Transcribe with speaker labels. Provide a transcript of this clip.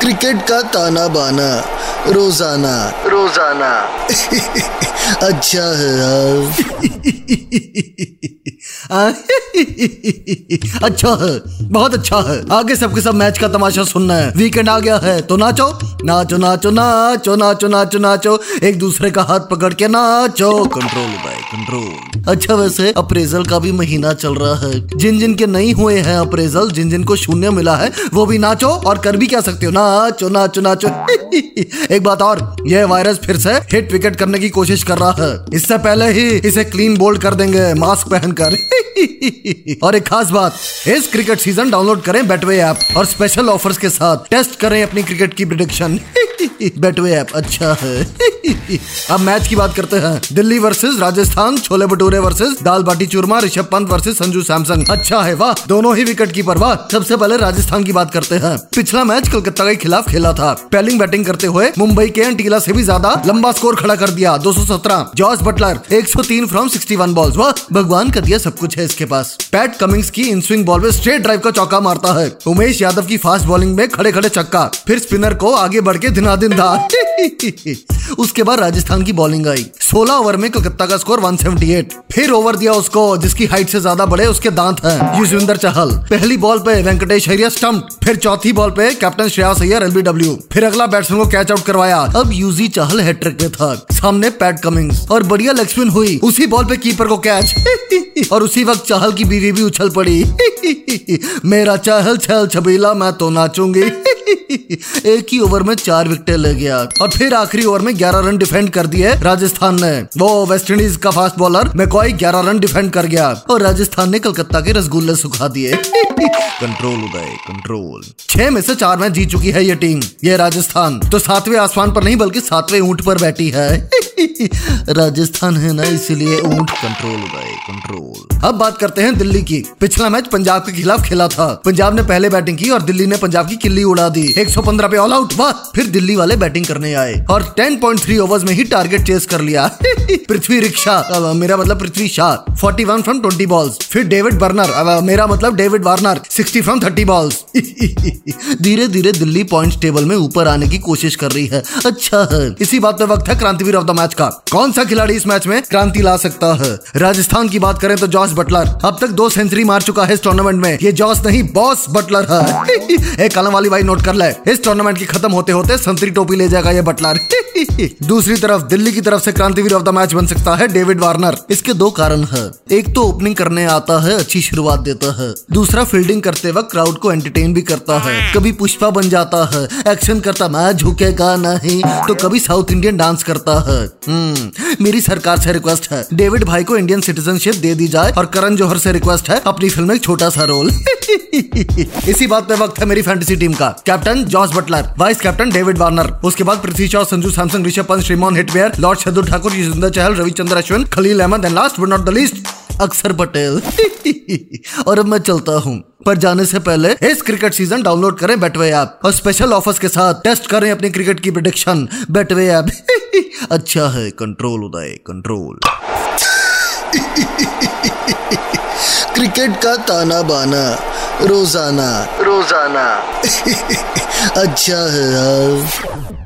Speaker 1: Cricket का ताना बाना रोज़ाना। रोज़ाना। अच्छा है यार।
Speaker 2: अच्छा है बहुत अच्छा है। आगे सबके सब मैच का तमाशा सुनना है। वीकेंड आ गया है तो नाचो। नाचो नाचो नाचो नाचो नाचो नाचो। एक दूसरे का हाथ पकड़ के नाचो। कंट्रोल बाय कंट्रोल अच्छा वैसे अप्रेजल का भी महीना चल रहा है। जिन जिन के नहीं हुए हैं अप्रेजल, जिन जिन को शून्य मिला है, वो भी नाचो और कर भी क्या सकते हो। नाचो नाचो नाचो। एक बात और, ये वायरस फिर से हिट विकेट करने की कोशिश कर रहा है। इससे पहले ही इसे क्लीन बोल्ड कर देंगे मास्क पहनकर। और एक खास बात, इस क्रिकेट सीज़न डाउनलोड करें बेटवे ऐप और स्पेशल ऑफर्स के साथ। टेस्ट करें अपनी क्रिकेट की प्रिडिक्शन बेटवे ऐप अच्छा है। अब मैच की बात करते हैं। Delhi versus Rajasthan, chole bhature versus dal baati churma, Rishabh Pant versus Sanju Samsung. अच्छा है वाह, दोनों ही विकेट कीपर वाह। सबसे पहले राजस्थान की बात करते हैं। पिछला मैच कोलकाता के खिलाफ खेला था। पहलिंग बैटिंग करते हुए मुंबई के अंटीला से भी ज़्यादा लंबा स्कोर खड़ा कर दिया। 217 जॉर्ज बटलर 103 फ्रॉम 61 बॉल्स वाह, भगवान का दिया सब कुछ है इसके पास। पैट कमिंग्स की इन स्विंग बॉल में स्ट्रेट ड्राइव का चौका मारता है। उमेश यादव की फास्ट बॉलिंग में खड़े खड़े चक्का। फिर स्पिनर को आगे बढ़ के धिनादिन था उसके बाद राजस्थान की बॉलिंग आई। 16 ओवर में कोलकाता का स्कोर 178 फिर ओवर दिया उसको, जिसकी हाइट से ज़्यादा बड़े उसके दांत हैं, युजविंदर चहल। पहली बॉल पे वेंकटेश अय्यर स्टंप फिर चौथी बॉल पे कैप्टन श्रेयास अय्यर एलबीडब्ल्यू फिर अगला बैट्समैन को कैच आउट करवाया। अब यूजी चहल हैट्रिक में था। सामने पैट कमिंग्स और बढ़िया लेग हुई। उसी बॉल पे कीपर को कैच और उसी वक्त चहल की बीवी भी उछल पड़ी। मेरा चहल छल छबीला, मैं तो नाचूँगी। एक ही ओवर में चार विकेट ले गया। और फिर आखिरी ओवर में 11 रन डिफेंड कर दिए राजस्थान ने। वो वेस्ट इंडीज का fast bowler McCoy 11 run defend कर गया और राजस्थान ने कलकत्ता के रसगुल्ले सुखा दिए। कंट्रोल उदय कंट्रोल छह में से चार मैच जीत चुकी है ये टीम ये राजस्थान। तो सातवें आसमान पर नहीं, बल्कि सातवें ऊँट पर बैठी है। राजस्थान है ना, इसलिए ऊँट कंट्रोल उदय कंट्रोल अब बात करते हैं दिल्ली की। पिछला मैच पंजाब के खिलाफ खेला था। पंजाब ने पहले बैटिंग की और दिल्ली ने पंजाब की किल्ली उड़ा दी। 115 पे ऑल आउट वाह फिर दिल्ली वाले बैटिंग करने आए और 10.3 ओवर्स में ही टारगेट चेस कर लिया। पृथ्वी रिक्शा। मेरा मतलब पृथ्वी शाह। 41 फ्रॉम 20 बॉल्स फिर डेविड बर्नर। मेरा मतलब डेविड वार्नर। 60 फ्रॉम 30 बॉल्स धीरे धीरे दिल्ली पॉइंट टेबल में ऊपर आने की कोशिश कर रही है। अच्छा इसी बात पे वक्त है। क्रांतिवीर ऑफ़ द मैच का। कौन सा खिलाड़ी इस मैच में क्रांति ला सकता है? राजस्थान की बात करें तो जॉस बटलर। अब तक दो सेंचुरी मार चुका है इस टूर्नामेंट में। ये जॉस नहीं, बॉस बटलर है। एक कलम वाली भाई नोट कर ले। इस टूर्नामेंट की खत्म होते होते संतरी टोपी ले जाएगा ये बटलर। दूसरी तरफ़, दिल्ली की तरफ़ से क्रांतिवीर ऑफ़ द मैच बन सकता है डेविड वार्नर। इसके दो कारण है। एक तो ओपनिंग करने आता है, अच्छी शुरुआत देता है। दूसरा फील्डिंग करते वक्त क्राउड को एंटरटेन भी करता है। कभी पुष्पा बन जाता है एक्शन करता, मैं झुकेगा नहीं। तो कभी साउथ इंडियन डांस करता है। मेरी सरकार से रिक्वेस्ट है। डेविड भाई को इंडियन सिटीजनशिप दे दी जाए और करण जौहर से रिक्वेस्ट है अपनी फ़िल्म में एक छोटा सा रोल इसी बात पे वक्त है मेरी फैंटेसी टीम का। Captain George Butler vice captain David Warner उसके बाद Prithvi Shaw Sanju Samsung Rishabh Pant Shimron Hetmyer lord Shardul Thakur Yuzvendra Chahal Ravichandra Ashwin Khalil Ahmed and last but not the least Axar Patel और अब मैं चलता हूँ। पर जाने से पहले इस क्रिकेट सीज़न डाउनलोड करें बेटवे ऐप और स्पेशल ऑफर्स के साथ टेस्ट करें अपनी क्रिकेट की प्रिडिक्शन बेटवे ऐप अच्छा है कंट्रोल उदय कंट्रोल
Speaker 1: क्रिकेट का ताना बाना रोज़ाना। रोज़ाना। अच्छा है यार